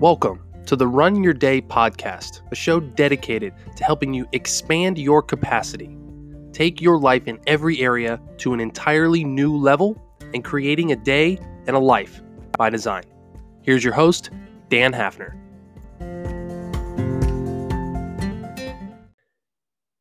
Welcome to the Run Your Day podcast, a show dedicated to helping you expand your capacity, take your life in every area to an entirely new level, and creating a day and a life by design. Here's your host, Dan Hafner.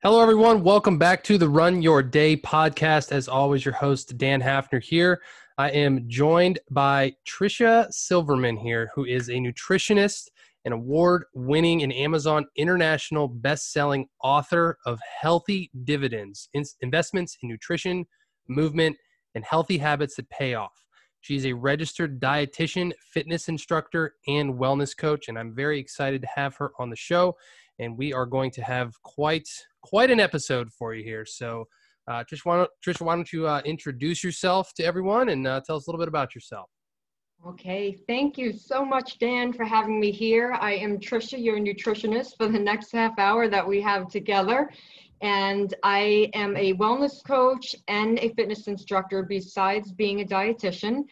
Hello, everyone. Welcome back to the Run Your Day podcast. As always, your host, Dan Hafner here. I am joined by Tricia Silverman here, who is a nutritionist an award winning and Amazon international best selling author of Healthy Dividends Investments in Nutrition, Movement, and Healthy Habits That Pay Off. She's a registered dietitian, fitness instructor, and wellness coach, and I'm very excited to have her on the show. And we are going to have quite quite an episode for you here. So, uh, why don't, why don't you uh, introduce yourself to everyone and uh, tell us a little bit about yourself? Okay, thank you so much, Dan, for having me here. I am Tricia, your nutritionist for the next half hour that we have together. And I am a wellness coach and a fitness instructor besides being a dietitian.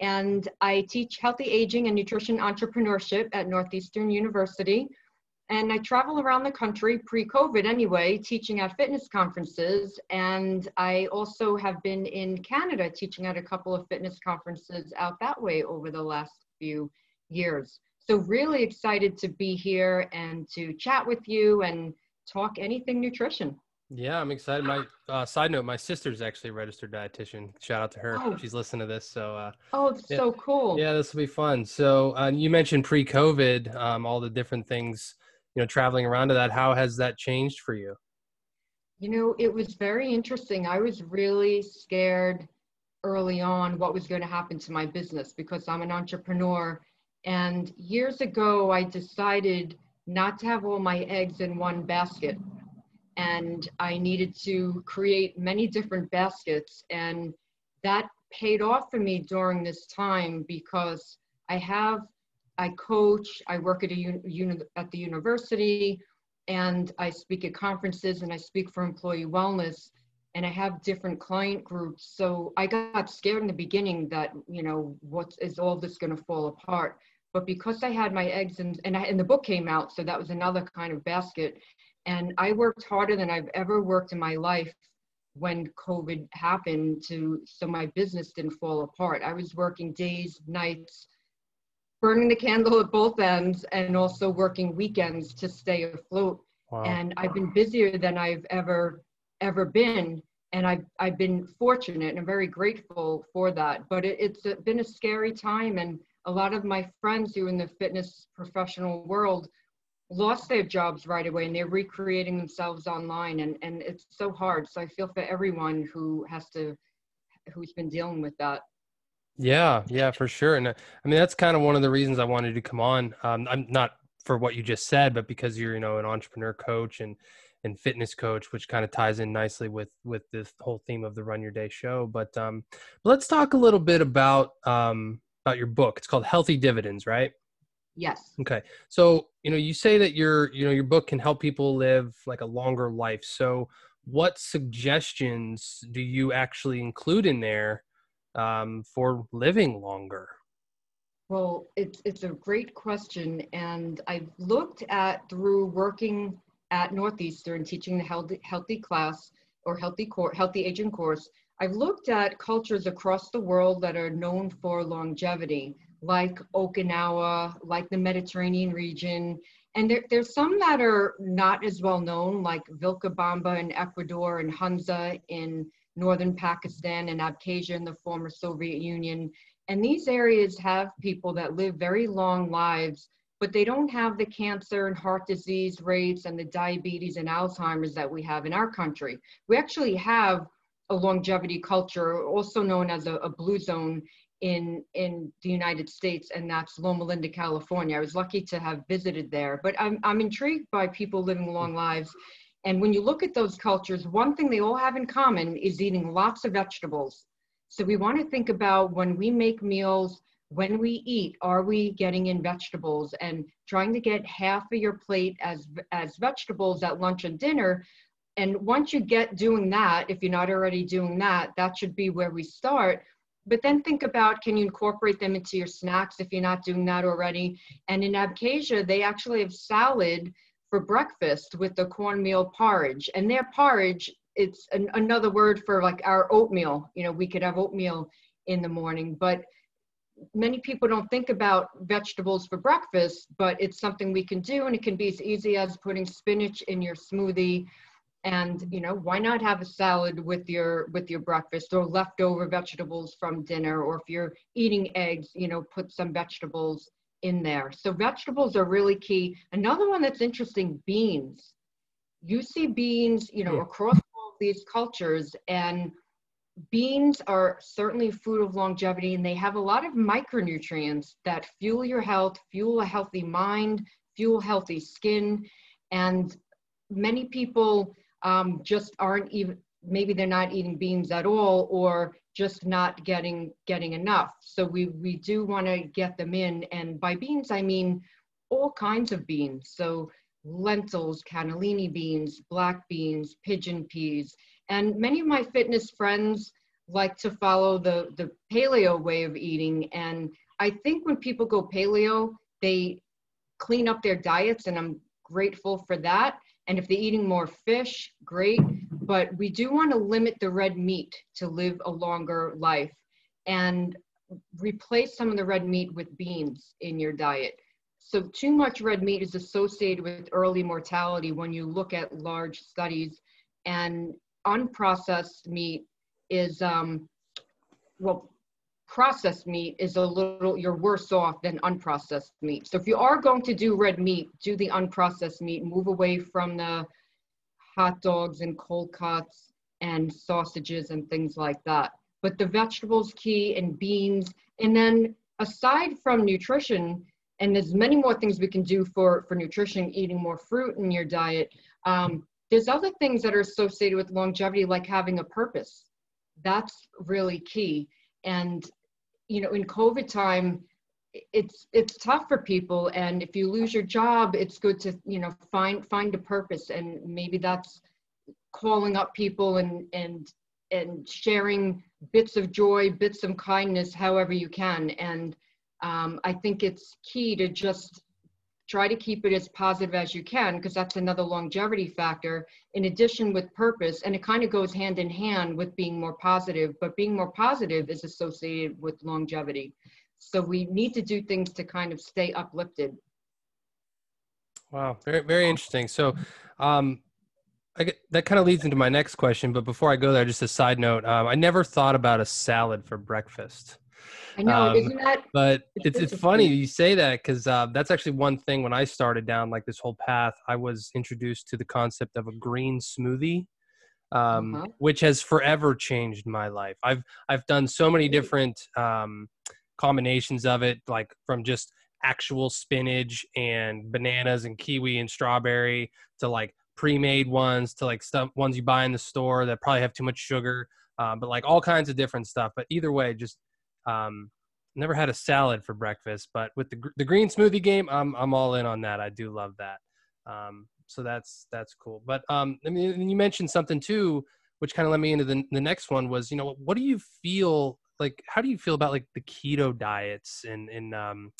And I teach healthy aging and nutrition entrepreneurship at Northeastern University. And I travel around the country pre COVID anyway, teaching at fitness conferences. And I also have been in Canada teaching at a couple of fitness conferences out that way over the last few years. So, really excited to be here and to chat with you and talk anything nutrition. Yeah, I'm excited. My uh, side note: my sister's actually a registered dietitian. Shout out to her. Oh. She's listening to this. So. Uh, oh, yeah. so cool. Yeah, this will be fun. So uh, you mentioned pre-COVID, um, all the different things you know traveling around to that how has that changed for you? You know it was very interesting. I was really scared early on what was going to happen to my business because i'm an entrepreneur. And years ago i decided not to have all my eggs in one basket. And i needed to create many different baskets. And that paid off for me during this time because i have I coach, I work at, a uni, at the university, and I speak at conferences and I speak for employee wellness and I have different client groups. So I got scared in the beginning that, you know, what is all this going to fall apart? But because I had my eggs in, and, I, and the book came out, so that was another kind of basket. And I worked harder than I've ever worked in my life when COVID happened to, so my business didn't fall apart. I was working days, nights, burning the candle at both ends and also working weekends to stay afloat. Wow. And I've been busier than I've ever ever been, and I've I've been fortunate and I'm very grateful for that. But it, it's been a scary time, and a lot of my friends who are in the fitness professional world lost their jobs right away and they're recreating themselves online and and it's so hard so i feel for everyone who has to who's been dealing with that yeah, yeah, for sure. And uh, I mean, that's kind of one of the reasons I wanted to come on. Um, I'm not for what you just said, but because you're, you know, an entrepreneur coach and and fitness coach, which kind of ties in nicely with with this whole theme of the Run Your Day show. But um, let's talk a little bit about um, about your book. It's called Healthy Dividends, right? Yes. Okay. So you know, you say that your you know your book can help people live like a longer life. So what suggestions do you actually include in there um, for living longer? Well, it's it's a great question, and I've looked at through working at Northeastern, teaching the healthy healthy class or healthy core healthy aging course. I've looked at cultures across the world that are known for longevity, like Okinawa, like the Mediterranean region, and there, there's some that are not as well known, like Vilcabamba in Ecuador and Hunza in northern Pakistan and Abkhazia in the former Soviet Union. And these areas have people that live very long lives, but they don't have the cancer and heart disease rates and the diabetes and Alzheimer's that we have in our country. We actually have a longevity culture, also known as a, a blue zone in in the United States, and that's Loma Linda, California. I was lucky to have visited there, but I'm I'm intrigued by people living long lives and when you look at those cultures, one thing they all have in common is eating lots of vegetables. So we want to think about when we make meals, when we eat, are we getting in vegetables and trying to get half of your plate as as vegetables at lunch and dinner. And once you get doing that, if you're not already doing that, that should be where we start. but then think about can you incorporate them into your snacks if you're not doing that already and in abkhazia they actually have salad for breakfast with the cornmeal porridge. And their porridge it's an, another word for like our oatmeal. You know we could have oatmeal in the morning but many people don't think about vegetables for breakfast but it's something we can do and it can be as easy as putting spinach in your smoothie. And you know why not have a salad with your with your breakfast? Or leftover vegetables from dinner or if you're eating eggs you know put some vegetables in there. So vegetables are really key. Another one that's interesting beans. You see beans you know hmm. across all these cultures and beans are certainly food of longevity and they have a lot of micronutrients that fuel your health fuel a healthy mind fuel healthy skin and many people um, just aren't even maybe they're not eating beans at all or just not getting getting enough. So we we do want to get them in. And by beans i mean all kinds of beans. So lentils cannellini beans black beans pigeon peas. And many of my fitness friends like to follow the the paleo way of eating. And i think when people go paleo they clean up their diets. And i'm grateful for that. And if they're eating more fish, great. But we do want to limit the red meat to live a longer life and replace some of the red meat with beans in your diet. So too much red meat is associated with early mortality when you look at large studies and unprocessed meat is um, well processed meat is a little you're worse off than unprocessed meat so if you are going to do red meat do the unprocessed meat move away from the hot dogs and cold cuts and sausages and things like that. But the vegetables key and beans. And then aside from nutrition and there's many more things we can do for for nutrition eating more fruit in your diet um, there's other things that are associated with longevity like having a purpose. That's really key. And you know in covid time it's it's tough for people and if you lose your job it's good to you know find find a purpose and maybe that's calling up people and and and sharing bits of joy bits of kindness however you can and um, i think it's key to just try to keep it as positive as you can because that's another longevity factor in addition with purpose and it kind of goes hand in hand with being more positive but being more positive is associated with longevity so we need to do things to kind of stay uplifted wow very very interesting so um I get, that kind of leads into my next question but before i go there just a side note um, i never thought about a salad for breakfast I know, um, isn't that? But it's it's funny you say that because uh, that's actually one thing when I started down like this whole path, I was introduced to the concept of a green smoothie, um, uh-huh. which has forever changed my life. I've I've done so many different um, combinations of it, like from just actual spinach and bananas and kiwi and strawberry to like pre-made ones to like stuff ones you buy in the store that probably have too much sugar. Uh, but like all kinds of different stuff. But either way, just um, never had a salad for breakfast, but with the the green smoothie game, I'm I'm all in on that. I do love that. Um, so that's that's cool. But um, I mean, you mentioned something too, which kind of led me into the the next one was you know what do you feel like? How do you feel about like the keto diets and and um,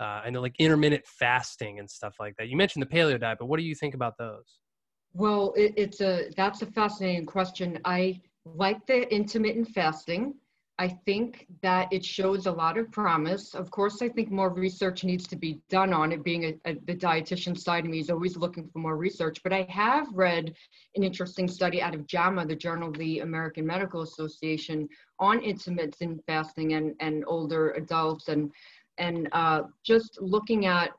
uh, and like intermittent fasting and stuff like that? You mentioned the paleo diet, but what do you think about those? Well, it, it's a that's a fascinating question. I like the intermittent fasting. I think that it shows a lot of promise. Of course, I think more research needs to be done on it. Being a, a, the dietitian side of me is always looking for more research. But I have read an interesting study out of JAMA, the Journal of the American Medical Association, on intermittent fasting and, and older adults, and and uh, just looking at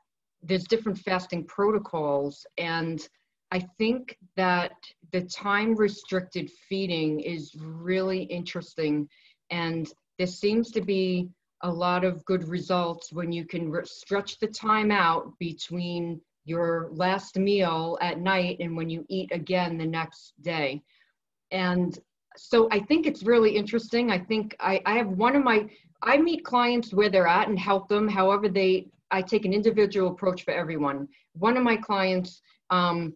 there's different fasting protocols and I think that the time restricted feeding is really interesting and there seems to be a lot of good results when you can re- stretch the time out between your last meal at night and when you eat again the next day. And so I think it's really interesting. I think I, I have one of my, I meet clients where they're at and help them however they, I take an individual approach for everyone. One of my clients um,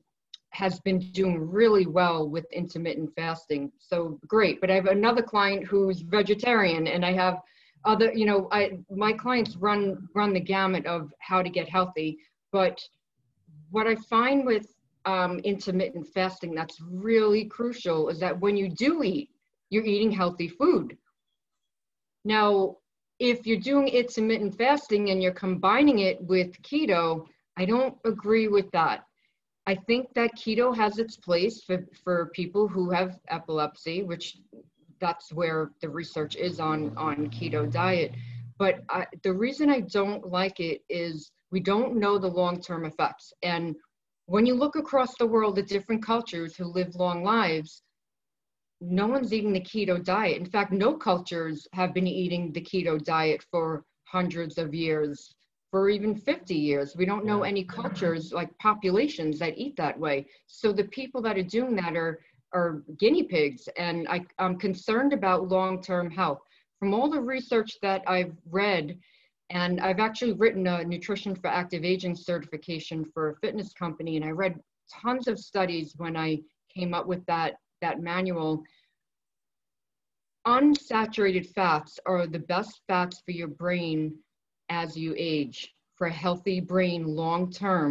has been doing really well with intermittent fasting. So great. But I have another client who's vegetarian and I have other, you know, I my clients run run the gamut of how to get healthy. But what I find with um, intermittent fasting that's really crucial is that when you do eat, you're eating healthy food. Now, if you're doing intermittent fasting and you're combining it with keto, I don't agree with that. I think that keto has its place for, for people who have epilepsy, which that's where the research is on, on keto diet. But I, the reason I don't like it is we don't know the long-term effects. And when you look across the world at different cultures who live long lives, no one's eating the keto diet. In fact, no cultures have been eating the keto diet for hundreds of years, for even 50 years. We don't know any cultures like populations that eat that way. So the people that are doing that are are guinea pigs, and I, I'm concerned about long-term health. From all the research that I've read, and I've actually written a nutrition for active aging certification for a fitness company, and I read tons of studies when I came up with that that manual, unsaturated fats are the best fats for your brain as you age, for a healthy brain long term.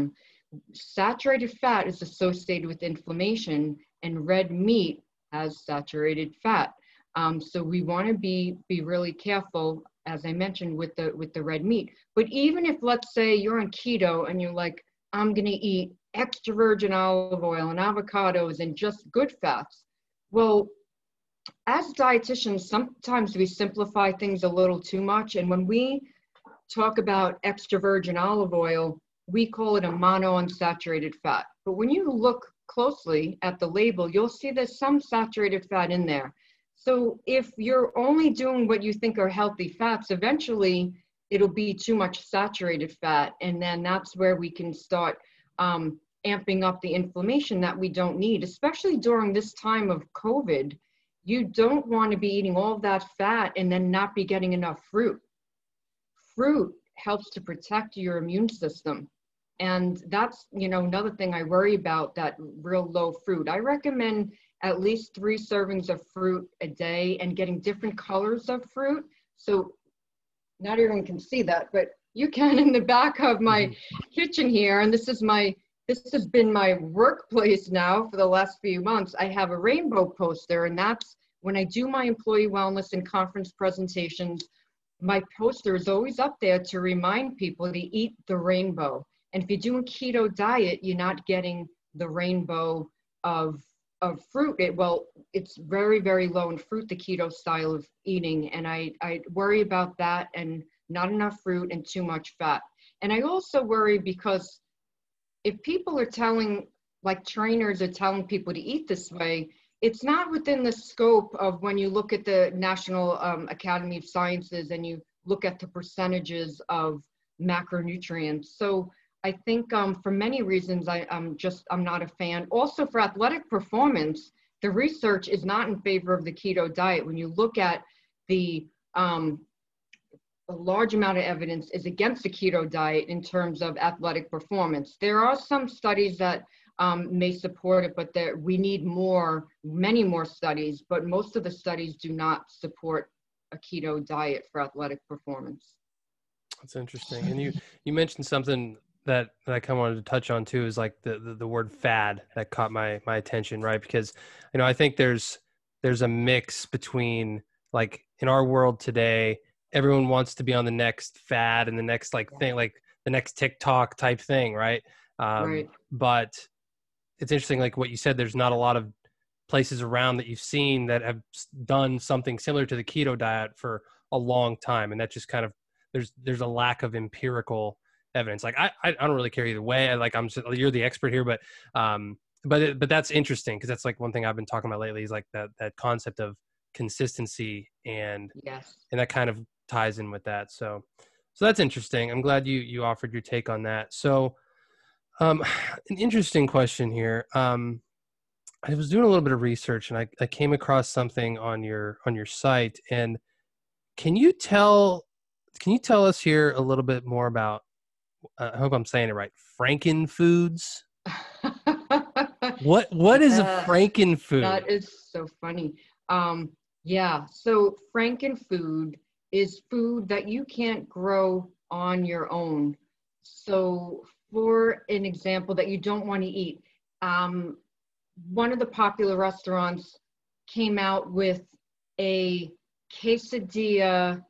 Saturated fat is associated with inflammation, and red meat has saturated fat. Um, so we want to be be really careful, as I mentioned, with the with the red meat. But even if, let's say, you're on keto and you're like, I'm going to eat extra virgin olive oil and avocados and just good fats. Well, as dietitians, sometimes we simplify things a little too much. And when we talk about extra virgin olive oil, we call it a monounsaturated fat. But when you look closely at the label, you'll see there's some saturated fat in there. So if you're only doing what you think are healthy fats, eventually it'll be too much saturated fat. And then that's where we can start um, amping up the inflammation that we don't need, especially during this time of COVID. You don't want to be eating all that fat and then not be getting enough fruit. Fruit helps to protect your immune system. And that's, you know, another thing I worry about that real low fruit. I recommend at least three servings of fruit a day and getting different colors of fruit. So not everyone can see that, but you can in the back of my mm-hmm. kitchen here. And this is my this has been my workplace now for the last few months. I have a rainbow poster, and that's when I do my employee wellness and conference presentations. My poster is always up there to remind people to eat the rainbow. And if you're doing keto diet, you're not getting the rainbow of of fruit. It, well, it's very very low in fruit, the keto style of eating, and I I worry about that and not enough fruit and too much fat. And I also worry because if people are telling, like trainers are telling people to eat this way, it's not within the scope of when you look at the National um, Academy of Sciences and you look at the percentages of macronutrients. So I think um, for many reasons, I, am just, I'm not a fan. Also for athletic performance, the research is not in favor of the keto diet. When you look at the um, a large amount of evidence is against the keto diet in terms of athletic performance. There are some studies that um, may support it, but that we need more, many more studies, but most of the studies do not support a keto diet for athletic performance. That's interesting. And you, you mentioned something that, that I kind of wanted to touch on too, is like the, the, the word fad that caught my, my attention, right? Because, you know, I think there's, there's a mix between like in our world today, everyone wants to be on the next fad and the next like thing like the next tiktok type thing right um right. but it's interesting like what you said there's not a lot of places around that you've seen that have done something similar to the keto diet for a long time and that just kind of there's there's a lack of empirical evidence like i i don't really care either way I, like i'm you're the expert here but um but it, but that's interesting because that's like one thing i've been talking about lately is like that that concept of consistency and yes and that kind of ties in with that. So, so that's interesting. I'm glad you you offered your take on that. So, um, an interesting question here. Um, I was doing a little bit of research and I, I came across something on your on your site. And can you tell can you tell us here a little bit more about? Uh, I hope I'm saying it right. Franken foods. What what is a frankenfood? That is so funny. Um, yeah, so frankenfood is food that you can't grow on your own. So, for an example that you don't want to eat, um, one of the popular restaurants came out with a quesadilla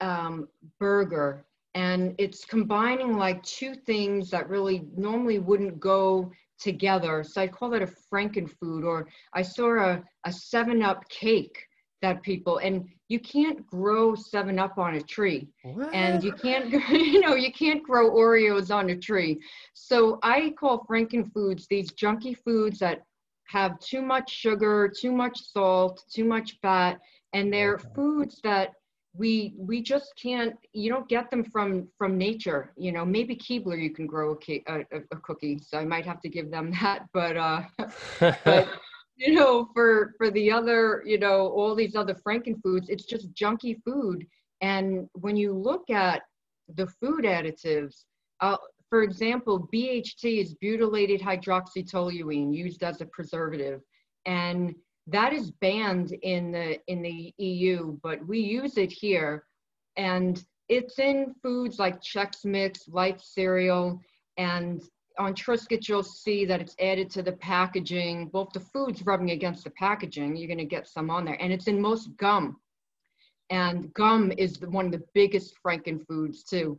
um, burger and it's combining like two things that really normally wouldn't go together. So I call it a frankenfood, or I saw a, a seven up cake that people and you can't grow seven up on a tree. What? and you can't you know you can't grow oreos on a tree. So i call frankenfoods these junky foods that have too much sugar too much salt too much fat and they're foods that we we just can't you don't get them from from nature. You know maybe keebler you can grow a, a, a cookie so i might have to give them that but uh but you know for for the other you know all these other frankenfoods it's just junky food. And when you look at the food additives uh, for example bht is butylated hydroxytoluene used as a preservative. And that is banned in the in the EU, but we use it here, and it's in foods like Chex Mix, light cereal, and on Triscuit you'll see that it's added to the packaging. Both the food's rubbing against the packaging, you're gonna get some on there, and it's in most gum. And gum is the, one of the biggest frankenfoods too.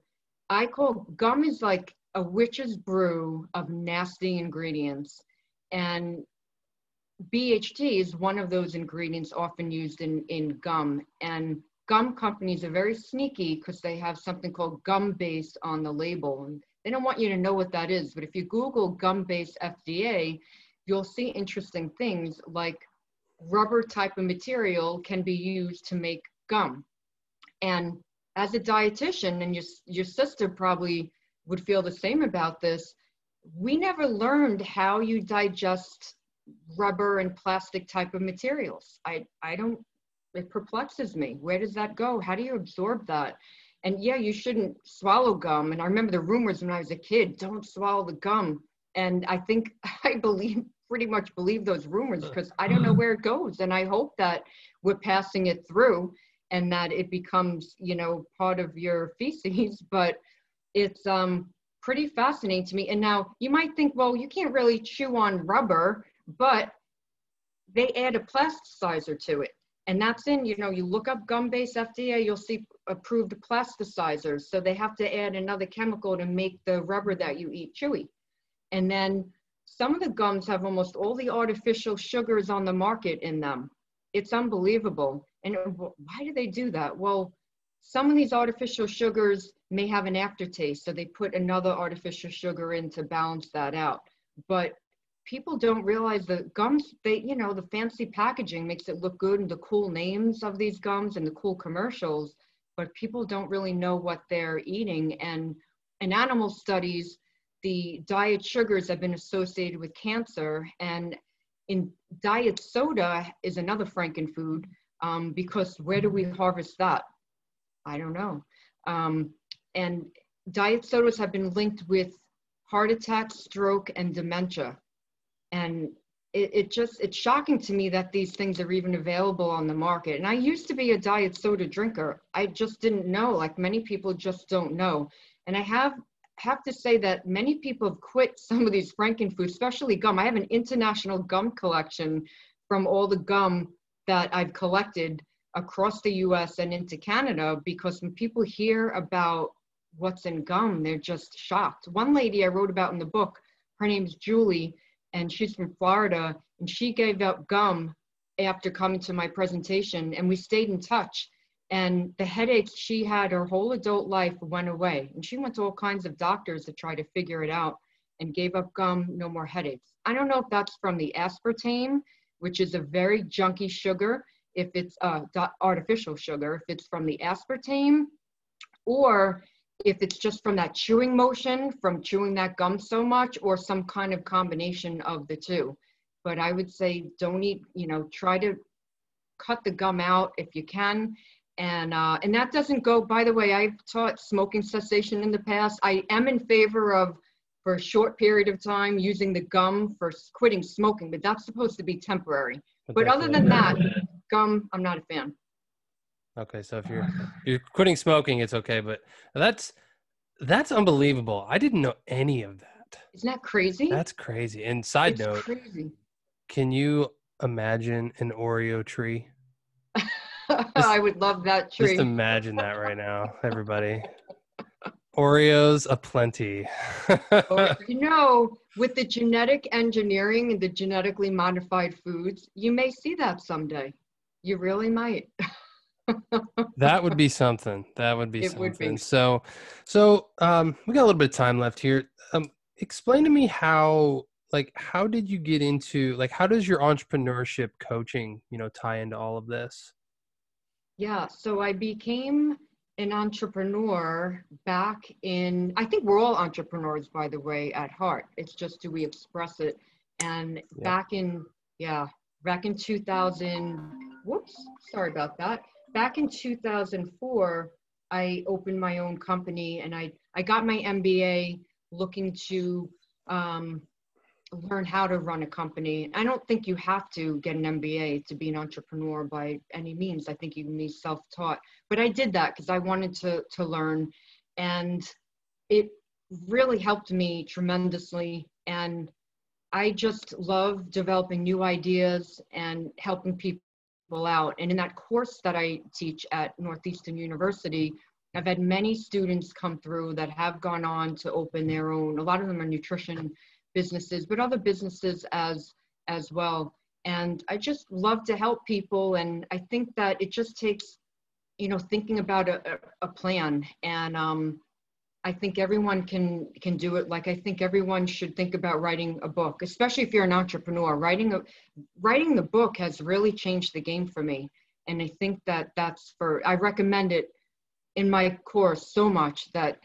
I call gum is like a witch's brew of nasty ingredients. And BHT is one of those ingredients often used in, in gum. And gum companies are very sneaky because they have something called gum base on the label. And they don't want you to know what that is. But if you Google gum base FDA, you'll see interesting things like rubber type of material can be used to make gum. And as a dietitian, and your, your sister probably would feel the same about this, we never learned how you digest rubber and plastic type of materials. I, I don't, it perplexes me. Where does that go? How do you absorb that? And yeah, you shouldn't swallow gum. And I remember the rumors when I was a kid, don't swallow the gum. And I think I believe, pretty much believe those rumors because I don't know where it goes. And I hope that we're passing it through and that it becomes, you know, part of your feces. But it's um, pretty fascinating to me. And now you might think, well, you can't really chew on rubber but they add a plasticizer to it. And that's in, you know, you look up gum base FDA, you'll see approved plasticizers. So they have to add another chemical to make the rubber that you eat chewy. And then some of the gums have almost all the artificial sugars on the market in them. It's unbelievable. And why do they do that? Well, some of these artificial sugars may have an aftertaste, so they put another artificial sugar in to balance that out. But people don't realize the gums they you know the fancy packaging makes it look good and the cool names of these gums and the cool commercials but people don't really know what they're eating. And in animal studies the diet sugars have been associated with cancer. And in diet soda is another frankenfood um, because where do we harvest that? I don't know. Um, and diet sodas have been linked with heart attack stroke and dementia and it, it, just it's shocking to me that these things are even available on the market. And i used to be a diet soda drinker. I just didn't know like many people just don't know. And i have have to say that many people have quit some of these franken foods especially gum. I have an international gum collection from all the gum that i've collected across the us and into canada because when people hear about what's in gum they're just shocked. One lady i wrote about in the book her name's julie and she's from Florida, and she gave up gum after coming to my presentation, and we stayed in touch. And the headaches she had her whole adult life went away, and she went to all kinds of doctors to try to figure it out, and gave up gum, no more headaches. I don't know if that's from the aspartame, which is a very junky sugar, if it's uh, artificial sugar, if it's from the aspartame, or if it's just from that chewing motion, from chewing that gum so much, or some kind of combination of the two. But I would say don't eat, you know, try to cut the gum out if you can. And, uh, and that doesn't go, by the way, I've taught smoking cessation in the past. I am in favor of for a short period of time using the gum for quitting smoking, but that's supposed to be temporary. But, but other than that, gum, I'm not a fan. Okay, so if you're you're quitting smoking, it's okay, but that's that's unbelievable. I didn't know any of that. Isn't that crazy? That's crazy. And side it's note, crazy. can you imagine an Oreo tree? I would love that tree. Just imagine that right now, everybody. Oreos aplenty. oh, you know, with the genetic engineering and the genetically modified foods, you may see that someday. You really might. That would be something. That would be it something. Would be. So, so um, we got a little bit of time left here. Um, explain to me how, like, how did you get into, like, how does your entrepreneurship coaching, you know, tie into all of this? Yeah. So I became an entrepreneur back in i think we're all entrepreneurs by the way at heart it's just do we express it and yeah. back in yeah back in 2000 whoops sorry about that back in 2004 i opened my own company and i i got my mba looking to um, learn how to run a company. I don't think you have to get an MBA to be an entrepreneur by any means. I think you can be self-taught. But I did that because I wanted to to learn, and it really helped me tremendously. And I just love developing new ideas and helping people out. And in that course that I teach at Northeastern University, I've had many students come through that have gone on to open their own. A lot of them are nutrition businesses, but other businesses as as well. And I just love to help people, and I think that it just takes, you know, thinking about a, a, plan. And um, I think everyone can can do it. Like I think everyone should think about writing a book, especially if you're an entrepreneur. Writing a writing the book has really changed the game for me, and I think that that's for. I recommend it in my course so much that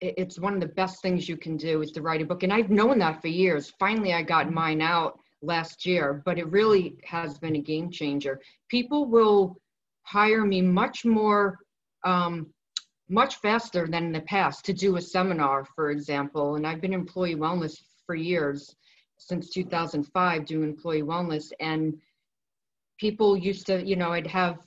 it's one of the best things you can do is to write a book and i've known that for years finally i got mine out last year but it really has been a game changer people will hire me much more um, much faster than in the past to do a seminar for example. And i've been employee wellness for years since 2005 doing employee wellness. And people used to you know i'd have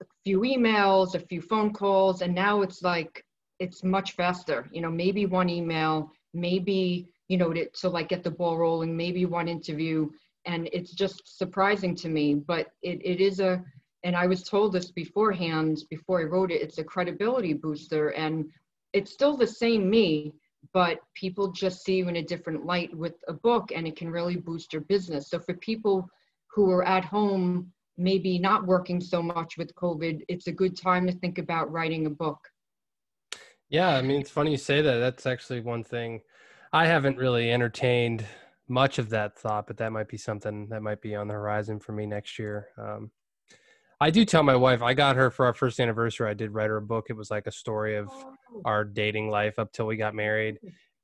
a few emails a few phone calls and now it's like it's much faster. You know maybe one email maybe you know to, to like get the ball rolling maybe one interview. And it's just surprising to me but it, it is a and i was told this beforehand before i wrote it it's a credibility booster and it's still the same me but people just see you in a different light with a book and it can really boost your business so for people who are at home maybe not working so much with covid it's a good time to think about writing a book yeah, I mean, it's funny you say that. That's actually one thing I haven't really entertained much of that thought, but that might be something that might be on the horizon for me next year. Um, I do tell my wife, I got her for our first anniversary. I did write her a book. It was like a story of oh. our dating life up till we got married.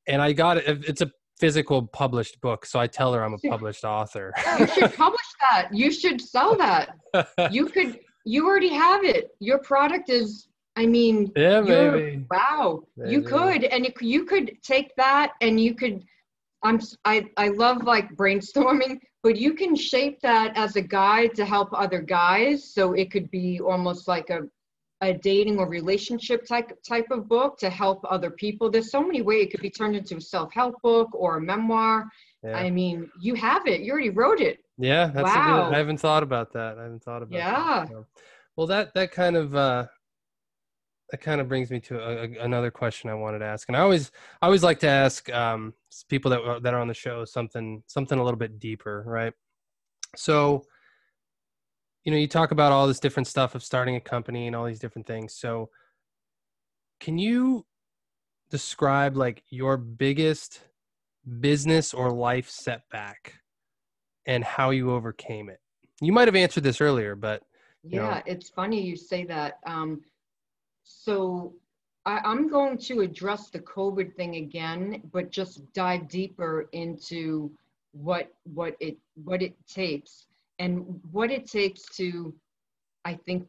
And I got it. It's a physical published book. So I tell her I'm a published author. you should publish that. You should sell that. You could, you already have it. Your product is I mean, yeah, maybe. Wow, maybe. you could, and you could take that, and you could. I'm I I love like brainstorming, but you can shape that as a guide to help other guys. So it could be almost like a a dating or relationship type type of book to help other people. There's so many ways it could be turned into a self help book or a memoir. Yeah. I mean, you have it. You already wrote it. Yeah, that's wow. Good, I haven't thought about that. I haven't thought about. Yeah. That, so. Well, that that kind of uh, that kind of brings me to a, a, another question I wanted to ask, and I always I always like to ask um, people that that are on the show something something a little bit deeper, right? So, you know, you talk about all this different stuff of starting a company and all these different things. So, can you describe like your biggest business or life setback and how you overcame it? You might have answered this earlier, but yeah, know. it's funny you say that. Um, so I, I'm going to address the COVID thing again, but just dive deeper into what what it what it takes and what it takes to, I think,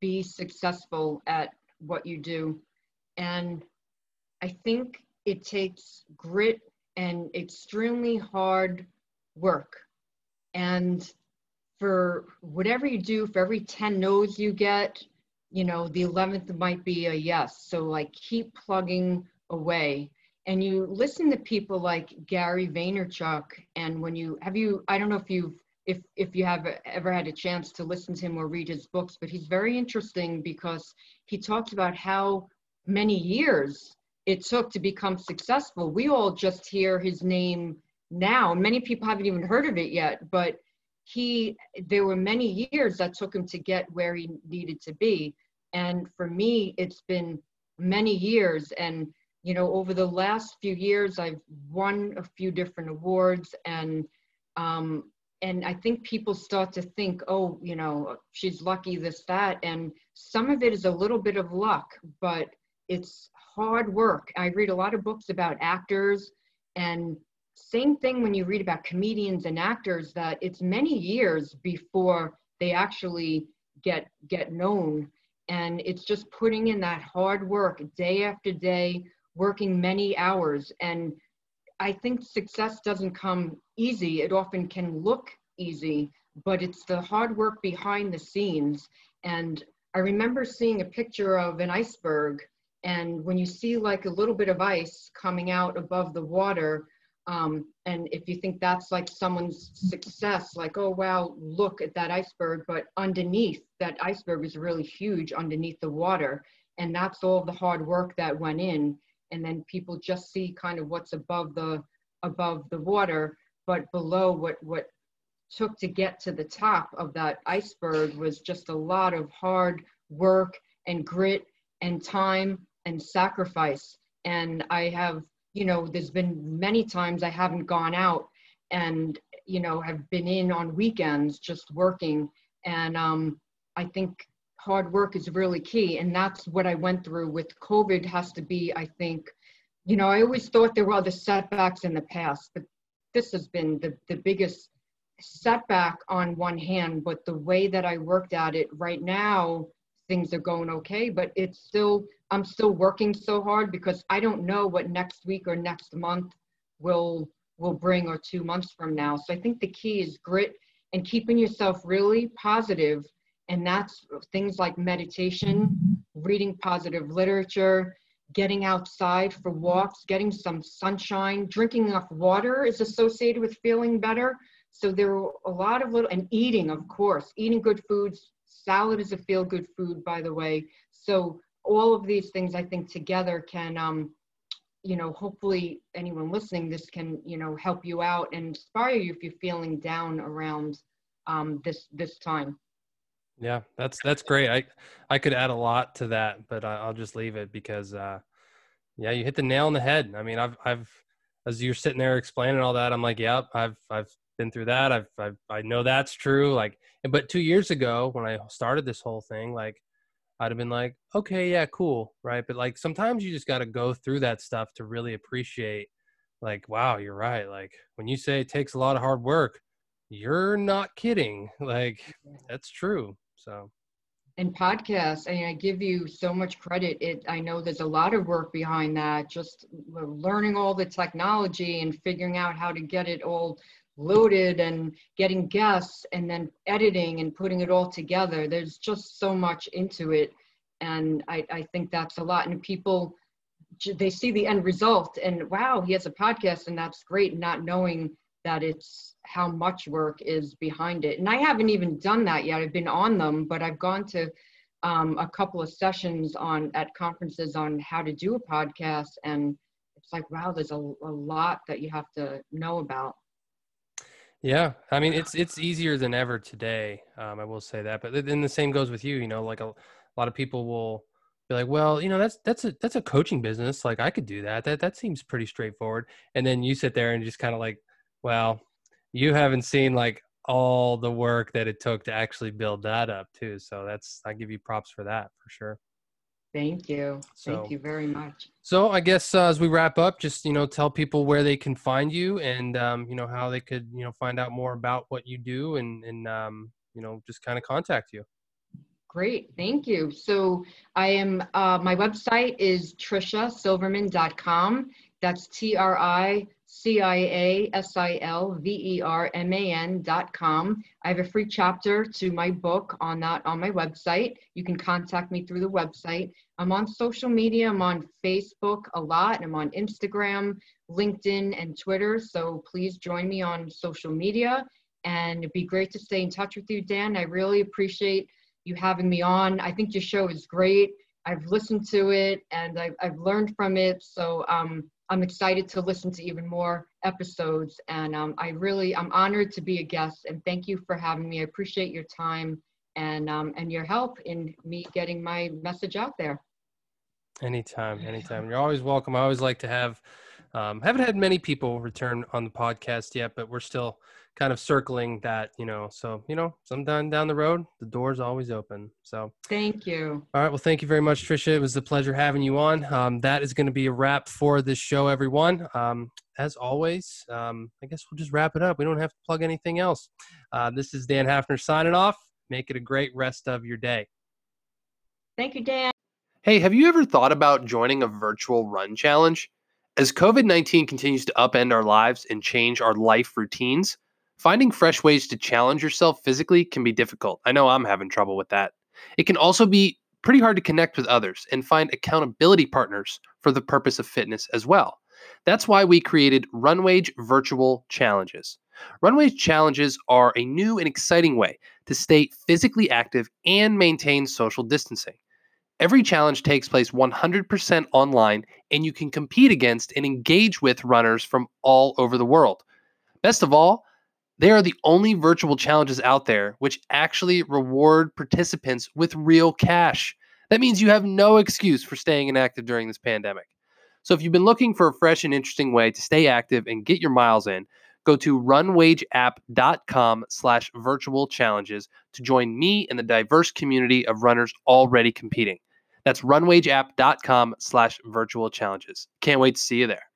be successful at what you do. And I think it takes grit and extremely hard work. And for whatever you do, for every 10 no's you get, you know, the 11th might be a yes. So like keep plugging away. And you listen to people like Gary Vaynerchuk. And when you have you, I don't know if you've if if you have ever had a chance to listen to him or read his books, but he's very interesting because he talks about how many years it took to become successful. We all just hear his name now. Many people haven't even heard of it yet, but he there were many years that took him to get where he needed to be. And for me, it's been many years. And you know, over the last few years, I've won a few different awards, and um, and I think people start to think, oh, you know, she's lucky, this, that, and some of it is a little bit of luck, but it's hard work. I read a lot of books about actors and same thing when you read about comedians and actors that it's many years before they actually get get known and it's just putting in that hard work day after day working many hours. And i think success doesn't come easy. It often can look easy but it's the hard work behind the scenes. And i remember seeing a picture of an iceberg and when you see like a little bit of ice coming out above the water, um, and if you think that's like someone's success, like, oh, wow, look at that iceberg, but underneath that iceberg is really huge underneath the water. And that's all the hard work that went in. And then people just see kind of what's above the above the water, but below what what took to get to the top of that iceberg was just a lot of hard work and grit and time and sacrifice. And I have, you know, there's been many times I haven't gone out and, you know, have been in on weekends just working. And um, I think hard work is really key. And that's what I went through with COVID has to be, I think, you know, I always thought there were other setbacks in the past, but this has been the, the biggest setback on one hand, but the way that I worked at it right now, things are going okay, but it's still I'm still working so hard because I don't know what next week or next month will will bring or two months from now. So I think the key is grit and keeping yourself really positive and that's things like meditation, reading positive literature, getting outside for walks, getting some sunshine, drinking enough water is associated with feeling better. So there are a lot of little, and eating, of course, eating good foods. Salad is a feel good food, by the way. So all of these things I think together can, um, you know, hopefully anyone listening, this can, you know, help you out and inspire you if you're feeling down around um, this this time. Yeah, that's that's great. I I could add a lot to that, but I, will just leave it because, uh, yeah, you hit the nail on the head. I mean, I've I've as you're sitting there explaining all that, I'm like, yep, I've I've been through that. I've, I've I know that's true. Like, but two years ago when I started this whole thing, like I'd have been like, okay, yeah, cool, right? But like sometimes you just got to go through that stuff to really appreciate, like, wow, you're right. Like when you say it takes a lot of hard work, you're not kidding. Like mm-hmm. that's true. So. And podcasts, I mean, I give you so much credit. It, I know there's a lot of work behind that. Just learning all the technology and figuring out how to get it all loaded and getting guests and then editing and putting it all together. There's just so much into it. And I, I think that's a lot. And people, they see the end result and wow, he has a podcast and that's great, not knowing that it's how much work is behind it. And I haven't even done that yet. I've been on them, but I've gone to um, a couple of sessions on at conferences on how to do a podcast. And it's like, wow, there's a, a lot that you have to know about. Yeah, I mean it's it's easier than ever today. Um, I will say that, but then the same goes with you. You know, like a, a lot of people will be like, "Well, you know, that's that's a that's a coaching business. Like I could do that. That that seems pretty straightforward." And then you sit there and just kind of like, "Well, you haven't seen like all the work that it took to actually build that up too." So that's I give you props for that for sure. Thank you. So, Thank you very much. So I guess uh, as we wrap up, just you know, tell people where they can find you, and um, you know how they could you know find out more about what you do, and and um, you know just kind of contact you. Great, thank you. So I am. Uh, my website is triciasilverman.com, That's T R I C I A S I L V E R M A N dot com. I have a free chapter to my book on that on my website. You can contact me through the website. I'm on social media. I'm on Facebook a lot. I'm on Instagram, LinkedIn, and Twitter. So please join me on social media. And it'd be great to stay in touch with you, Dan. I really appreciate you having me on. I think your show is great. I've listened to it and I've, I've learned from it. So um, I'm excited to listen to even more episodes. And um, I really, I'm honored to be a guest. And thank you for having me. I appreciate your time and um, and your help in me getting my message out there. Anytime, anytime. You're always welcome. I always like to have. Um, haven't had many people return on the podcast yet, but we're still kind of circling that, you know. So, you know, sometime down the road, the door's always open. So, thank you. All right. Well, thank you very much, Tricia. It was a pleasure having you on. Um, that is going to be a wrap for this show, everyone. Um, as always, um, I guess we'll just wrap it up. We don't have to plug anything else. Uh, this is Dan Hafner signing off. Make it a great rest of your day. Thank you, Dan. Hey, have you ever thought about joining a virtual run challenge? As COVID 19 continues to upend our lives and change our life routines, Finding fresh ways to challenge yourself physically can be difficult. I know I'm having trouble with that. It can also be pretty hard to connect with others and find accountability partners for the purpose of fitness as well. That's why we created Runwage Virtual Challenges. Runwage Challenges are a new and exciting way to stay physically active and maintain social distancing. Every challenge takes place 100% online, and you can compete against and engage with runners from all over the world. Best of all, they are the only virtual challenges out there which actually reward participants with real cash. That means you have no excuse for staying inactive during this pandemic. So if you've been looking for a fresh and interesting way to stay active and get your miles in, go to runwageapp.com slash virtual challenges to join me and the diverse community of runners already competing. That's runwageapp.com slash virtual challenges. Can't wait to see you there.